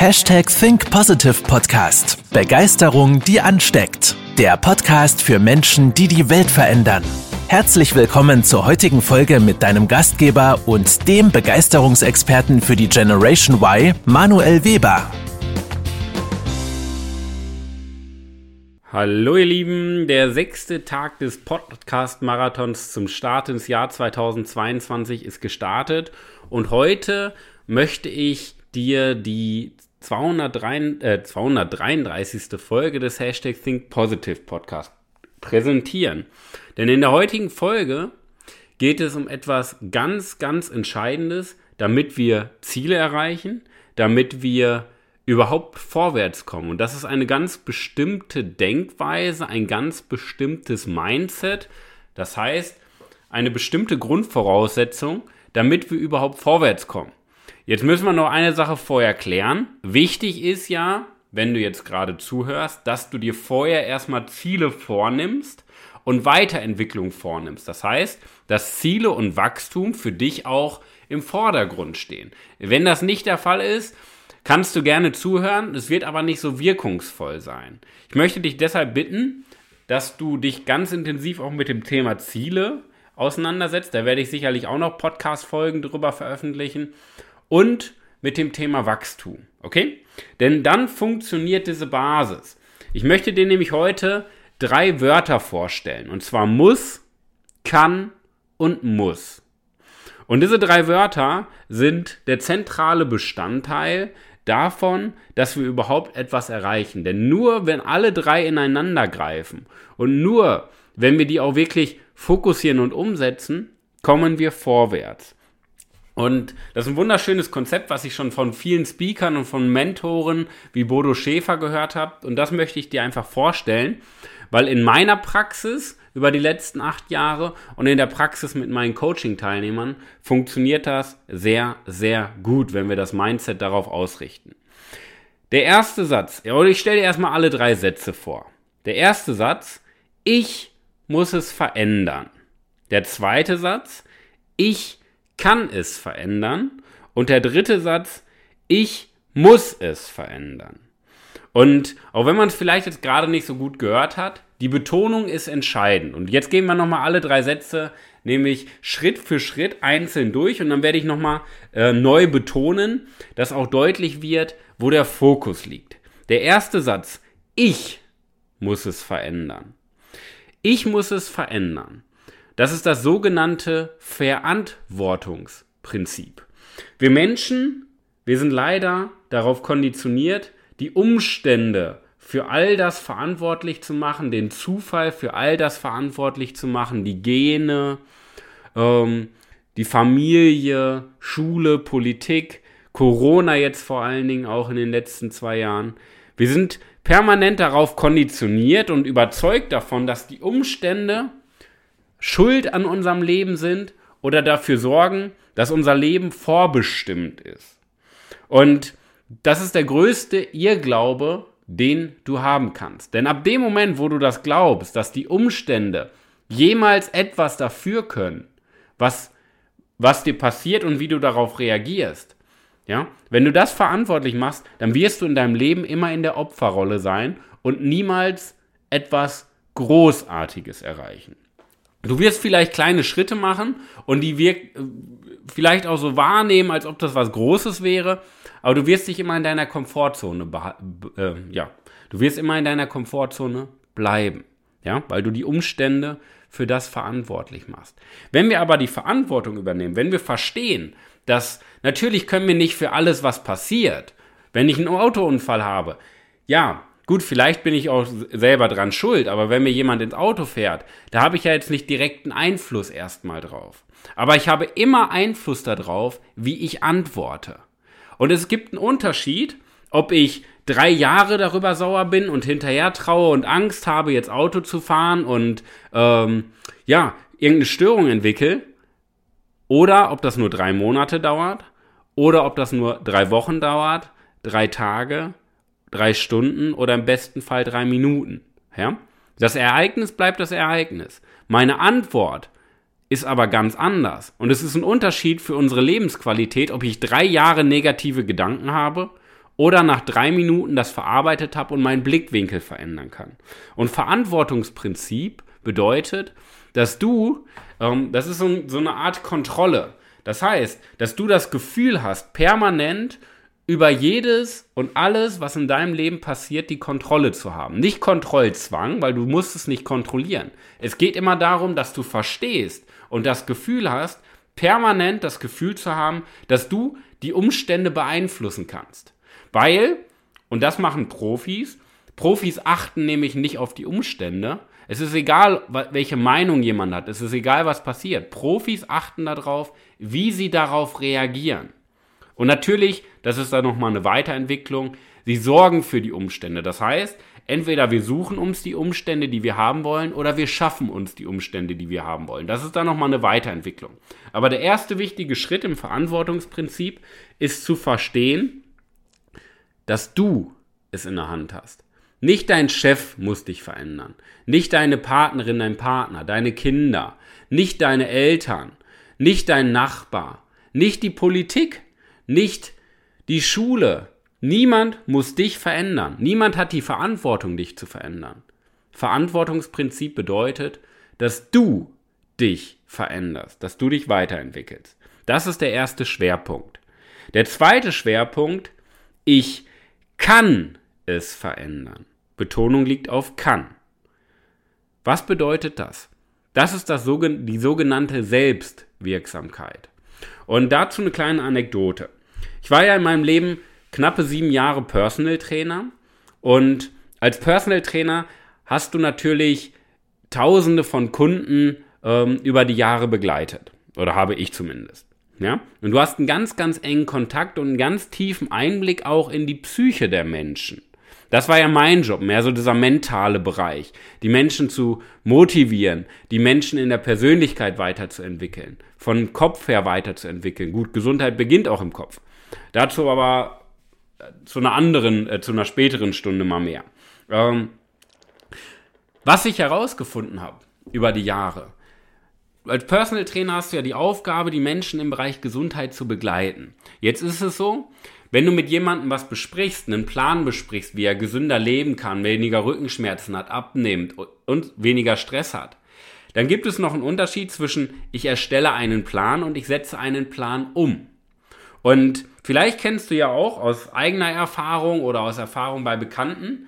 Hashtag Think Positive Podcast. Begeisterung, die ansteckt. Der Podcast für Menschen, die die Welt verändern. Herzlich willkommen zur heutigen Folge mit deinem Gastgeber und dem Begeisterungsexperten für die Generation Y, Manuel Weber. Hallo ihr Lieben, der sechste Tag des Podcast-Marathons zum Start ins Jahr 2022 ist gestartet und heute möchte ich dir die 203, äh, 233. Folge des Hashtag Think Positive Podcast präsentieren. Denn in der heutigen Folge geht es um etwas ganz, ganz Entscheidendes, damit wir Ziele erreichen, damit wir überhaupt vorwärts kommen. Und das ist eine ganz bestimmte Denkweise, ein ganz bestimmtes Mindset. Das heißt, eine bestimmte Grundvoraussetzung, damit wir überhaupt vorwärts kommen. Jetzt müssen wir noch eine Sache vorher klären. Wichtig ist ja, wenn du jetzt gerade zuhörst, dass du dir vorher erstmal Ziele vornimmst und Weiterentwicklung vornimmst. Das heißt, dass Ziele und Wachstum für dich auch im Vordergrund stehen. Wenn das nicht der Fall ist, kannst du gerne zuhören, es wird aber nicht so wirkungsvoll sein. Ich möchte dich deshalb bitten, dass du dich ganz intensiv auch mit dem Thema Ziele auseinandersetzt. Da werde ich sicherlich auch noch Podcast-Folgen drüber veröffentlichen. Und mit dem Thema Wachstum. Okay? Denn dann funktioniert diese Basis. Ich möchte dir nämlich heute drei Wörter vorstellen. Und zwar muss, kann und muss. Und diese drei Wörter sind der zentrale Bestandteil davon, dass wir überhaupt etwas erreichen. Denn nur wenn alle drei ineinander greifen und nur wenn wir die auch wirklich fokussieren und umsetzen, kommen wir vorwärts. Und das ist ein wunderschönes Konzept, was ich schon von vielen Speakern und von Mentoren wie Bodo Schäfer gehört habe. Und das möchte ich dir einfach vorstellen, weil in meiner Praxis über die letzten acht Jahre und in der Praxis mit meinen Coaching-Teilnehmern funktioniert das sehr, sehr gut, wenn wir das Mindset darauf ausrichten. Der erste Satz, oder ich stelle dir erstmal alle drei Sätze vor. Der erste Satz, ich muss es verändern. Der zweite Satz, ich kann es verändern. Und der dritte Satz, ich muss es verändern. Und auch wenn man es vielleicht jetzt gerade nicht so gut gehört hat, die Betonung ist entscheidend. Und jetzt gehen wir nochmal alle drei Sätze, nämlich Schritt für Schritt einzeln durch. Und dann werde ich nochmal äh, neu betonen, dass auch deutlich wird, wo der Fokus liegt. Der erste Satz, ich muss es verändern. Ich muss es verändern. Das ist das sogenannte Verantwortungsprinzip. Wir Menschen, wir sind leider darauf konditioniert, die Umstände für all das verantwortlich zu machen, den Zufall für all das verantwortlich zu machen, die Gene, ähm, die Familie, Schule, Politik, Corona jetzt vor allen Dingen auch in den letzten zwei Jahren. Wir sind permanent darauf konditioniert und überzeugt davon, dass die Umstände schuld an unserem Leben sind oder dafür sorgen, dass unser Leben vorbestimmt ist. Und das ist der größte Irrglaube, den du haben kannst. Denn ab dem Moment, wo du das glaubst, dass die Umstände jemals etwas dafür können, was, was dir passiert und wie du darauf reagierst, ja, wenn du das verantwortlich machst, dann wirst du in deinem Leben immer in der Opferrolle sein und niemals etwas Großartiges erreichen. Du wirst vielleicht kleine Schritte machen und die wirkt vielleicht auch so wahrnehmen, als ob das was Großes wäre, aber du wirst dich immer in deiner Komfortzone, äh, ja, du wirst immer in deiner Komfortzone bleiben, ja, weil du die Umstände für das verantwortlich machst. Wenn wir aber die Verantwortung übernehmen, wenn wir verstehen, dass natürlich können wir nicht für alles, was passiert, wenn ich einen Autounfall habe, ja, Gut, vielleicht bin ich auch selber dran schuld, aber wenn mir jemand ins Auto fährt, da habe ich ja jetzt nicht direkten Einfluss erstmal drauf. Aber ich habe immer Einfluss darauf, wie ich antworte. Und es gibt einen Unterschied, ob ich drei Jahre darüber sauer bin und hinterher traue und Angst habe, jetzt Auto zu fahren und ähm, ja, irgendeine Störung entwickle, oder ob das nur drei Monate dauert, oder ob das nur drei Wochen dauert, drei Tage, drei Stunden oder im besten Fall drei Minuten. Ja? Das Ereignis bleibt das Ereignis. Meine Antwort ist aber ganz anders. Und es ist ein Unterschied für unsere Lebensqualität, ob ich drei Jahre negative Gedanken habe oder nach drei Minuten das verarbeitet habe und meinen Blickwinkel verändern kann. Und Verantwortungsprinzip bedeutet, dass du, ähm, das ist so, so eine Art Kontrolle. Das heißt, dass du das Gefühl hast, permanent über jedes und alles, was in deinem Leben passiert, die Kontrolle zu haben. Nicht Kontrollzwang, weil du musst es nicht kontrollieren. Es geht immer darum, dass du verstehst und das Gefühl hast, permanent das Gefühl zu haben, dass du die Umstände beeinflussen kannst. Weil, und das machen Profis, Profis achten nämlich nicht auf die Umstände. Es ist egal, welche Meinung jemand hat. Es ist egal, was passiert. Profis achten darauf, wie sie darauf reagieren. Und natürlich, das ist dann nochmal eine Weiterentwicklung, sie sorgen für die Umstände. Das heißt, entweder wir suchen uns die Umstände, die wir haben wollen, oder wir schaffen uns die Umstände, die wir haben wollen. Das ist dann nochmal eine Weiterentwicklung. Aber der erste wichtige Schritt im Verantwortungsprinzip ist zu verstehen, dass du es in der Hand hast. Nicht dein Chef muss dich verändern. Nicht deine Partnerin, dein Partner, deine Kinder. Nicht deine Eltern. Nicht dein Nachbar. Nicht die Politik nicht die Schule. Niemand muss dich verändern. Niemand hat die Verantwortung, dich zu verändern. Verantwortungsprinzip bedeutet, dass du dich veränderst, dass du dich weiterentwickelst. Das ist der erste Schwerpunkt. Der zweite Schwerpunkt, ich kann es verändern. Betonung liegt auf kann. Was bedeutet das? Das ist das, die sogenannte Selbstwirksamkeit. Und dazu eine kleine Anekdote. Ich war ja in meinem Leben knappe sieben Jahre Personal Trainer und als Personal Trainer hast du natürlich Tausende von Kunden ähm, über die Jahre begleitet oder habe ich zumindest. Ja? Und du hast einen ganz, ganz engen Kontakt und einen ganz tiefen Einblick auch in die Psyche der Menschen. Das war ja mein Job, mehr so dieser mentale Bereich. Die Menschen zu motivieren, die Menschen in der Persönlichkeit weiterzuentwickeln, von Kopf her weiterzuentwickeln. Gut, Gesundheit beginnt auch im Kopf. Dazu aber zu einer anderen, äh, zu einer späteren Stunde mal mehr. Ähm, was ich herausgefunden habe über die Jahre, als Personal Trainer hast du ja die Aufgabe, die Menschen im Bereich Gesundheit zu begleiten. Jetzt ist es so, wenn du mit jemandem was besprichst, einen Plan besprichst, wie er gesünder leben kann, weniger Rückenschmerzen hat, abnimmt und weniger Stress hat, dann gibt es noch einen Unterschied zwischen ich erstelle einen Plan und ich setze einen Plan um. Und vielleicht kennst du ja auch aus eigener Erfahrung oder aus Erfahrung bei Bekannten,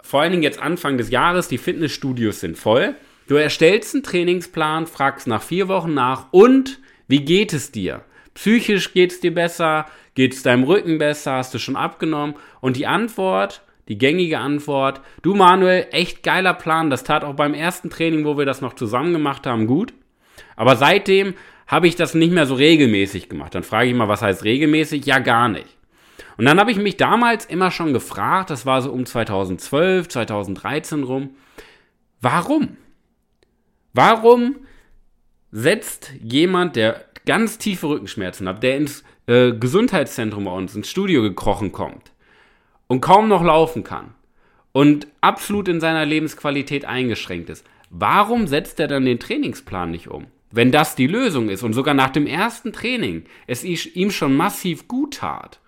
vor allen Dingen jetzt Anfang des Jahres, die Fitnessstudios sind voll. Du erstellst einen Trainingsplan, fragst nach vier Wochen nach und wie geht es dir? Psychisch geht es dir besser? Geht es deinem Rücken besser? Hast du schon abgenommen? Und die Antwort, die gängige Antwort, du Manuel, echt geiler Plan. Das tat auch beim ersten Training, wo wir das noch zusammen gemacht haben, gut. Aber seitdem habe ich das nicht mehr so regelmäßig gemacht. Dann frage ich mal, was heißt regelmäßig? Ja, gar nicht. Und dann habe ich mich damals immer schon gefragt, das war so um 2012, 2013 rum, warum? Warum setzt jemand, der ganz tiefe Rückenschmerzen hat, der ins äh, Gesundheitszentrum bei uns, ins Studio gekrochen kommt und kaum noch laufen kann und absolut in seiner Lebensqualität eingeschränkt ist, warum setzt er dann den Trainingsplan nicht um? Wenn das die Lösung ist und sogar nach dem ersten Training es ihm schon massiv gut tat.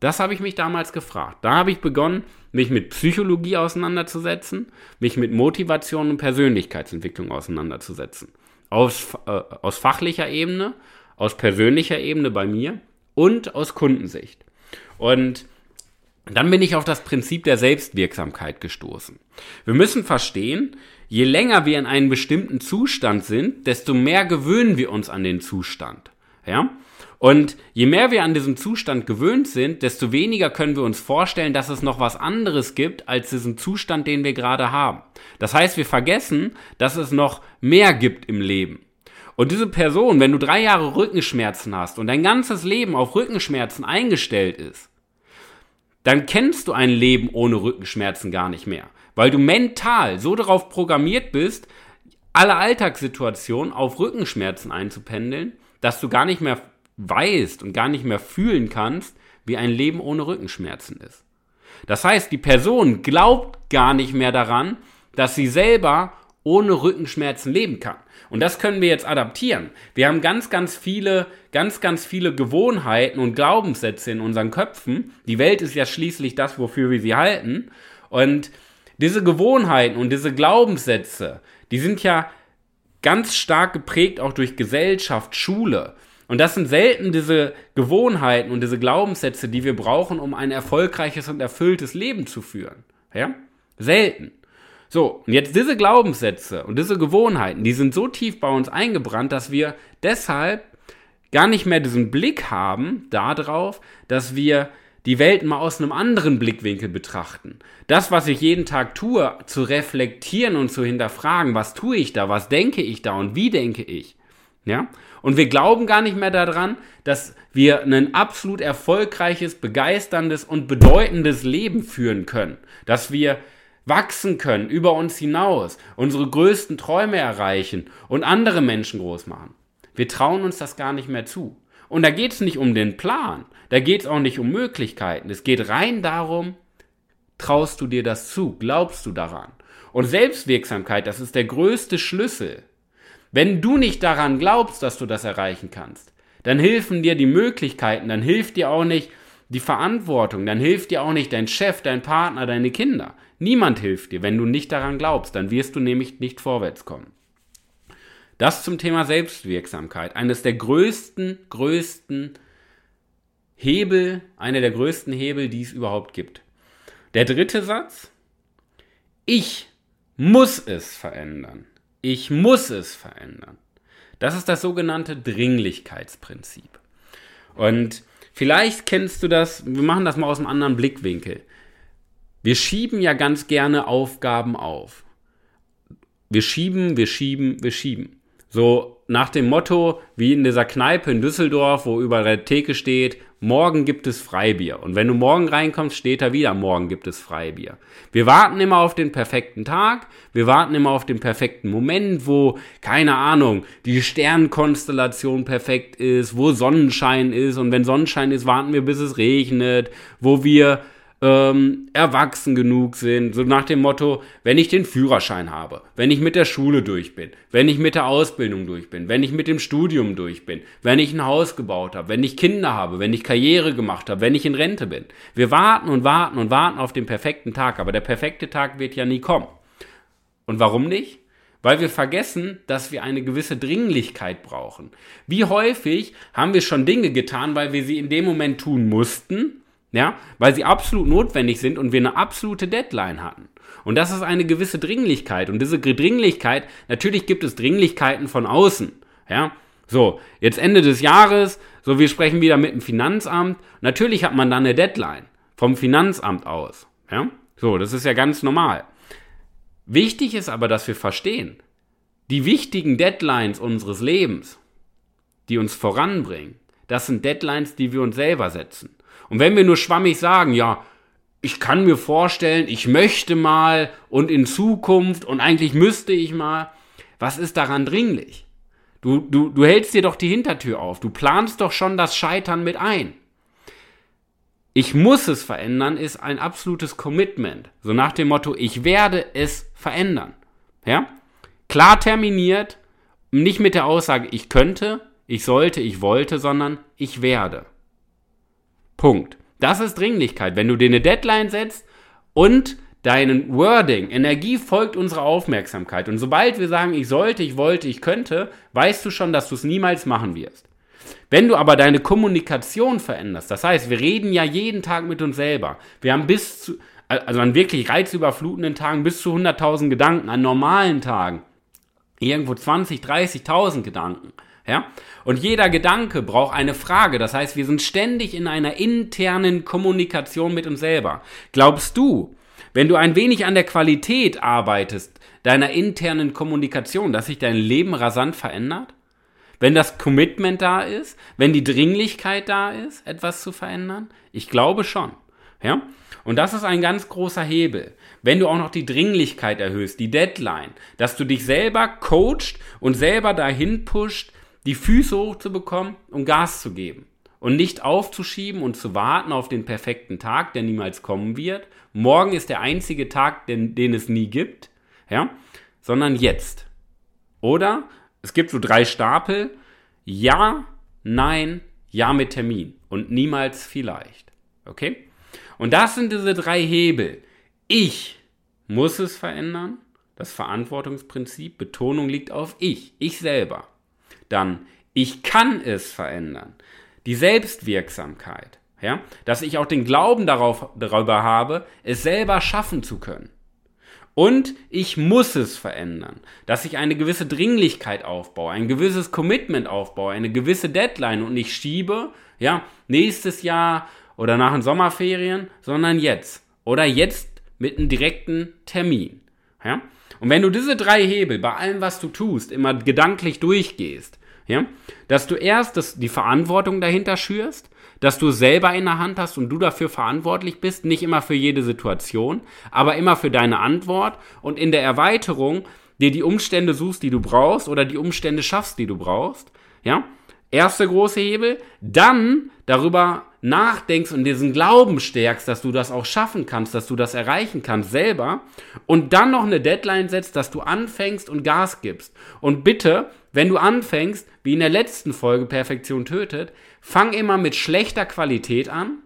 Das habe ich mich damals gefragt. Da habe ich begonnen, mich mit Psychologie auseinanderzusetzen, mich mit Motivation und Persönlichkeitsentwicklung auseinanderzusetzen. Aus, äh, aus fachlicher Ebene, aus persönlicher Ebene bei mir und aus Kundensicht. Und dann bin ich auf das Prinzip der Selbstwirksamkeit gestoßen. Wir müssen verstehen, je länger wir in einem bestimmten Zustand sind, desto mehr gewöhnen wir uns an den Zustand. Ja? Und je mehr wir an diesem Zustand gewöhnt sind, desto weniger können wir uns vorstellen, dass es noch was anderes gibt als diesen Zustand, den wir gerade haben. Das heißt, wir vergessen, dass es noch mehr gibt im Leben. Und diese Person, wenn du drei Jahre Rückenschmerzen hast und dein ganzes Leben auf Rückenschmerzen eingestellt ist, dann kennst du ein Leben ohne Rückenschmerzen gar nicht mehr, weil du mental so darauf programmiert bist, alle Alltagssituationen auf Rückenschmerzen einzupendeln, dass du gar nicht mehr weißt und gar nicht mehr fühlen kannst, wie ein Leben ohne Rückenschmerzen ist. Das heißt, die Person glaubt gar nicht mehr daran, dass sie selber ohne Rückenschmerzen leben kann. Und das können wir jetzt adaptieren. Wir haben ganz, ganz viele, ganz, ganz viele Gewohnheiten und Glaubenssätze in unseren Köpfen. Die Welt ist ja schließlich das, wofür wir sie halten. Und diese Gewohnheiten und diese Glaubenssätze, die sind ja ganz stark geprägt auch durch Gesellschaft, Schule. Und das sind selten diese Gewohnheiten und diese Glaubenssätze, die wir brauchen, um ein erfolgreiches und erfülltes Leben zu führen. Ja? Selten. So, und jetzt diese Glaubenssätze und diese Gewohnheiten, die sind so tief bei uns eingebrannt, dass wir deshalb gar nicht mehr diesen Blick haben darauf, dass wir die Welt mal aus einem anderen Blickwinkel betrachten. Das, was ich jeden Tag tue, zu reflektieren und zu hinterfragen, was tue ich da, was denke ich da und wie denke ich. Ja? Und wir glauben gar nicht mehr daran, dass wir ein absolut erfolgreiches, begeisterndes und bedeutendes Leben führen können. Dass wir wachsen können über uns hinaus, unsere größten Träume erreichen und andere Menschen groß machen. Wir trauen uns das gar nicht mehr zu. Und da geht es nicht um den Plan, da geht es auch nicht um Möglichkeiten. Es geht rein darum, traust du dir das zu, glaubst du daran. Und Selbstwirksamkeit, das ist der größte Schlüssel. Wenn du nicht daran glaubst, dass du das erreichen kannst, dann helfen dir die Möglichkeiten, dann hilft dir auch nicht die Verantwortung, dann hilft dir auch nicht dein Chef, dein Partner, deine Kinder. Niemand hilft dir, wenn du nicht daran glaubst, dann wirst du nämlich nicht vorwärts kommen. Das zum Thema Selbstwirksamkeit. Eines der größten, größten Hebel, einer der größten Hebel, die es überhaupt gibt. Der dritte Satz. Ich muss es verändern. Ich muss es verändern. Das ist das sogenannte Dringlichkeitsprinzip. Und vielleicht kennst du das, wir machen das mal aus einem anderen Blickwinkel. Wir schieben ja ganz gerne Aufgaben auf. Wir schieben, wir schieben, wir schieben. So nach dem Motto, wie in dieser Kneipe in Düsseldorf, wo über der Theke steht, morgen gibt es Freibier. Und wenn du morgen reinkommst, steht da wieder, morgen gibt es Freibier. Wir warten immer auf den perfekten Tag, wir warten immer auf den perfekten Moment, wo, keine Ahnung, die Sternkonstellation perfekt ist, wo Sonnenschein ist. Und wenn Sonnenschein ist, warten wir, bis es regnet, wo wir ähm, erwachsen genug sind, so nach dem Motto, wenn ich den Führerschein habe, wenn ich mit der Schule durch bin, wenn ich mit der Ausbildung durch bin, wenn ich mit dem Studium durch bin, wenn ich ein Haus gebaut habe, wenn ich Kinder habe, wenn ich Karriere gemacht habe, wenn ich in Rente bin. Wir warten und warten und warten auf den perfekten Tag, aber der perfekte Tag wird ja nie kommen. Und warum nicht? Weil wir vergessen, dass wir eine gewisse Dringlichkeit brauchen. Wie häufig haben wir schon Dinge getan, weil wir sie in dem Moment tun mussten, ja, weil sie absolut notwendig sind und wir eine absolute Deadline hatten. Und das ist eine gewisse Dringlichkeit. Und diese Dringlichkeit, natürlich gibt es Dringlichkeiten von außen. Ja, so, jetzt Ende des Jahres, so wir sprechen wieder mit dem Finanzamt. Natürlich hat man dann eine Deadline vom Finanzamt aus. Ja, so, das ist ja ganz normal. Wichtig ist aber, dass wir verstehen, die wichtigen Deadlines unseres Lebens, die uns voranbringen, das sind Deadlines, die wir uns selber setzen. Und wenn wir nur schwammig sagen, ja, ich kann mir vorstellen, ich möchte mal und in Zukunft und eigentlich müsste ich mal, was ist daran dringlich? Du, du, du hältst dir doch die Hintertür auf, du planst doch schon das Scheitern mit ein. Ich muss es verändern, ist ein absolutes Commitment. So nach dem Motto, ich werde es verändern. Ja? Klar terminiert, nicht mit der Aussage, ich könnte, ich sollte, ich wollte, sondern ich werde. Punkt. Das ist Dringlichkeit. Wenn du dir eine Deadline setzt und deinen Wording, Energie folgt unserer Aufmerksamkeit. Und sobald wir sagen, ich sollte, ich wollte, ich könnte, weißt du schon, dass du es niemals machen wirst. Wenn du aber deine Kommunikation veränderst, das heißt, wir reden ja jeden Tag mit uns selber. Wir haben bis zu, also an wirklich reizüberflutenden Tagen bis zu 100.000 Gedanken, an normalen Tagen irgendwo 20, 30.000 Gedanken. Ja? Und jeder Gedanke braucht eine Frage. Das heißt, wir sind ständig in einer internen Kommunikation mit uns selber. Glaubst du, wenn du ein wenig an der Qualität arbeitest, deiner internen Kommunikation, dass sich dein Leben rasant verändert? Wenn das Commitment da ist, wenn die Dringlichkeit da ist, etwas zu verändern? Ich glaube schon. Ja? Und das ist ein ganz großer Hebel. Wenn du auch noch die Dringlichkeit erhöhst, die Deadline, dass du dich selber coacht und selber dahin pusht, die Füße hochzubekommen und Gas zu geben. Und nicht aufzuschieben und zu warten auf den perfekten Tag, der niemals kommen wird. Morgen ist der einzige Tag, den, den es nie gibt. Ja? sondern jetzt. Oder es gibt so drei Stapel. Ja, nein, ja mit Termin und niemals vielleicht. Okay? Und das sind diese drei Hebel. Ich muss es verändern. Das Verantwortungsprinzip. Betonung liegt auf ich. Ich selber. Dann, ich kann es verändern. Die Selbstwirksamkeit. Ja? Dass ich auch den Glauben darauf, darüber habe, es selber schaffen zu können. Und ich muss es verändern, dass ich eine gewisse Dringlichkeit aufbaue, ein gewisses Commitment aufbaue, eine gewisse Deadline und nicht schiebe, ja, nächstes Jahr oder nach den Sommerferien, sondern jetzt oder jetzt mit einem direkten Termin, ja. Und wenn du diese drei Hebel bei allem, was du tust, immer gedanklich durchgehst, ja, dass du erst das, die Verantwortung dahinter schürst, dass du selber in der Hand hast und du dafür verantwortlich bist, nicht immer für jede Situation, aber immer für deine Antwort und in der Erweiterung dir die Umstände suchst, die du brauchst oder die Umstände schaffst, die du brauchst, ja? Erster große Hebel, dann darüber nachdenkst und diesen Glauben stärkst, dass du das auch schaffen kannst, dass du das erreichen kannst selber und dann noch eine Deadline setzt, dass du anfängst und Gas gibst. Und bitte, wenn du anfängst, wie in der letzten Folge Perfektion tötet, fang immer mit schlechter Qualität an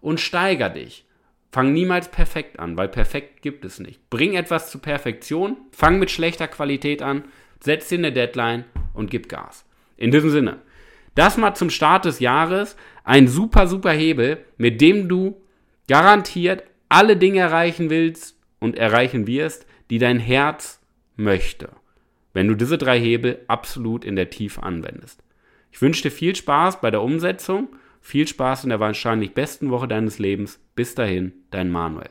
und steiger dich. Fang niemals perfekt an, weil perfekt gibt es nicht. Bring etwas zu Perfektion, fang mit schlechter Qualität an, setz dir eine Deadline und gib Gas. In diesem Sinne, das mal zum Start des Jahres ein super, super Hebel, mit dem du garantiert alle Dinge erreichen willst und erreichen wirst, die dein Herz möchte. Wenn du diese drei Hebel absolut in der Tiefe anwendest. Ich wünsche dir viel Spaß bei der Umsetzung, viel Spaß in der wahrscheinlich besten Woche deines Lebens. Bis dahin, dein Manuel.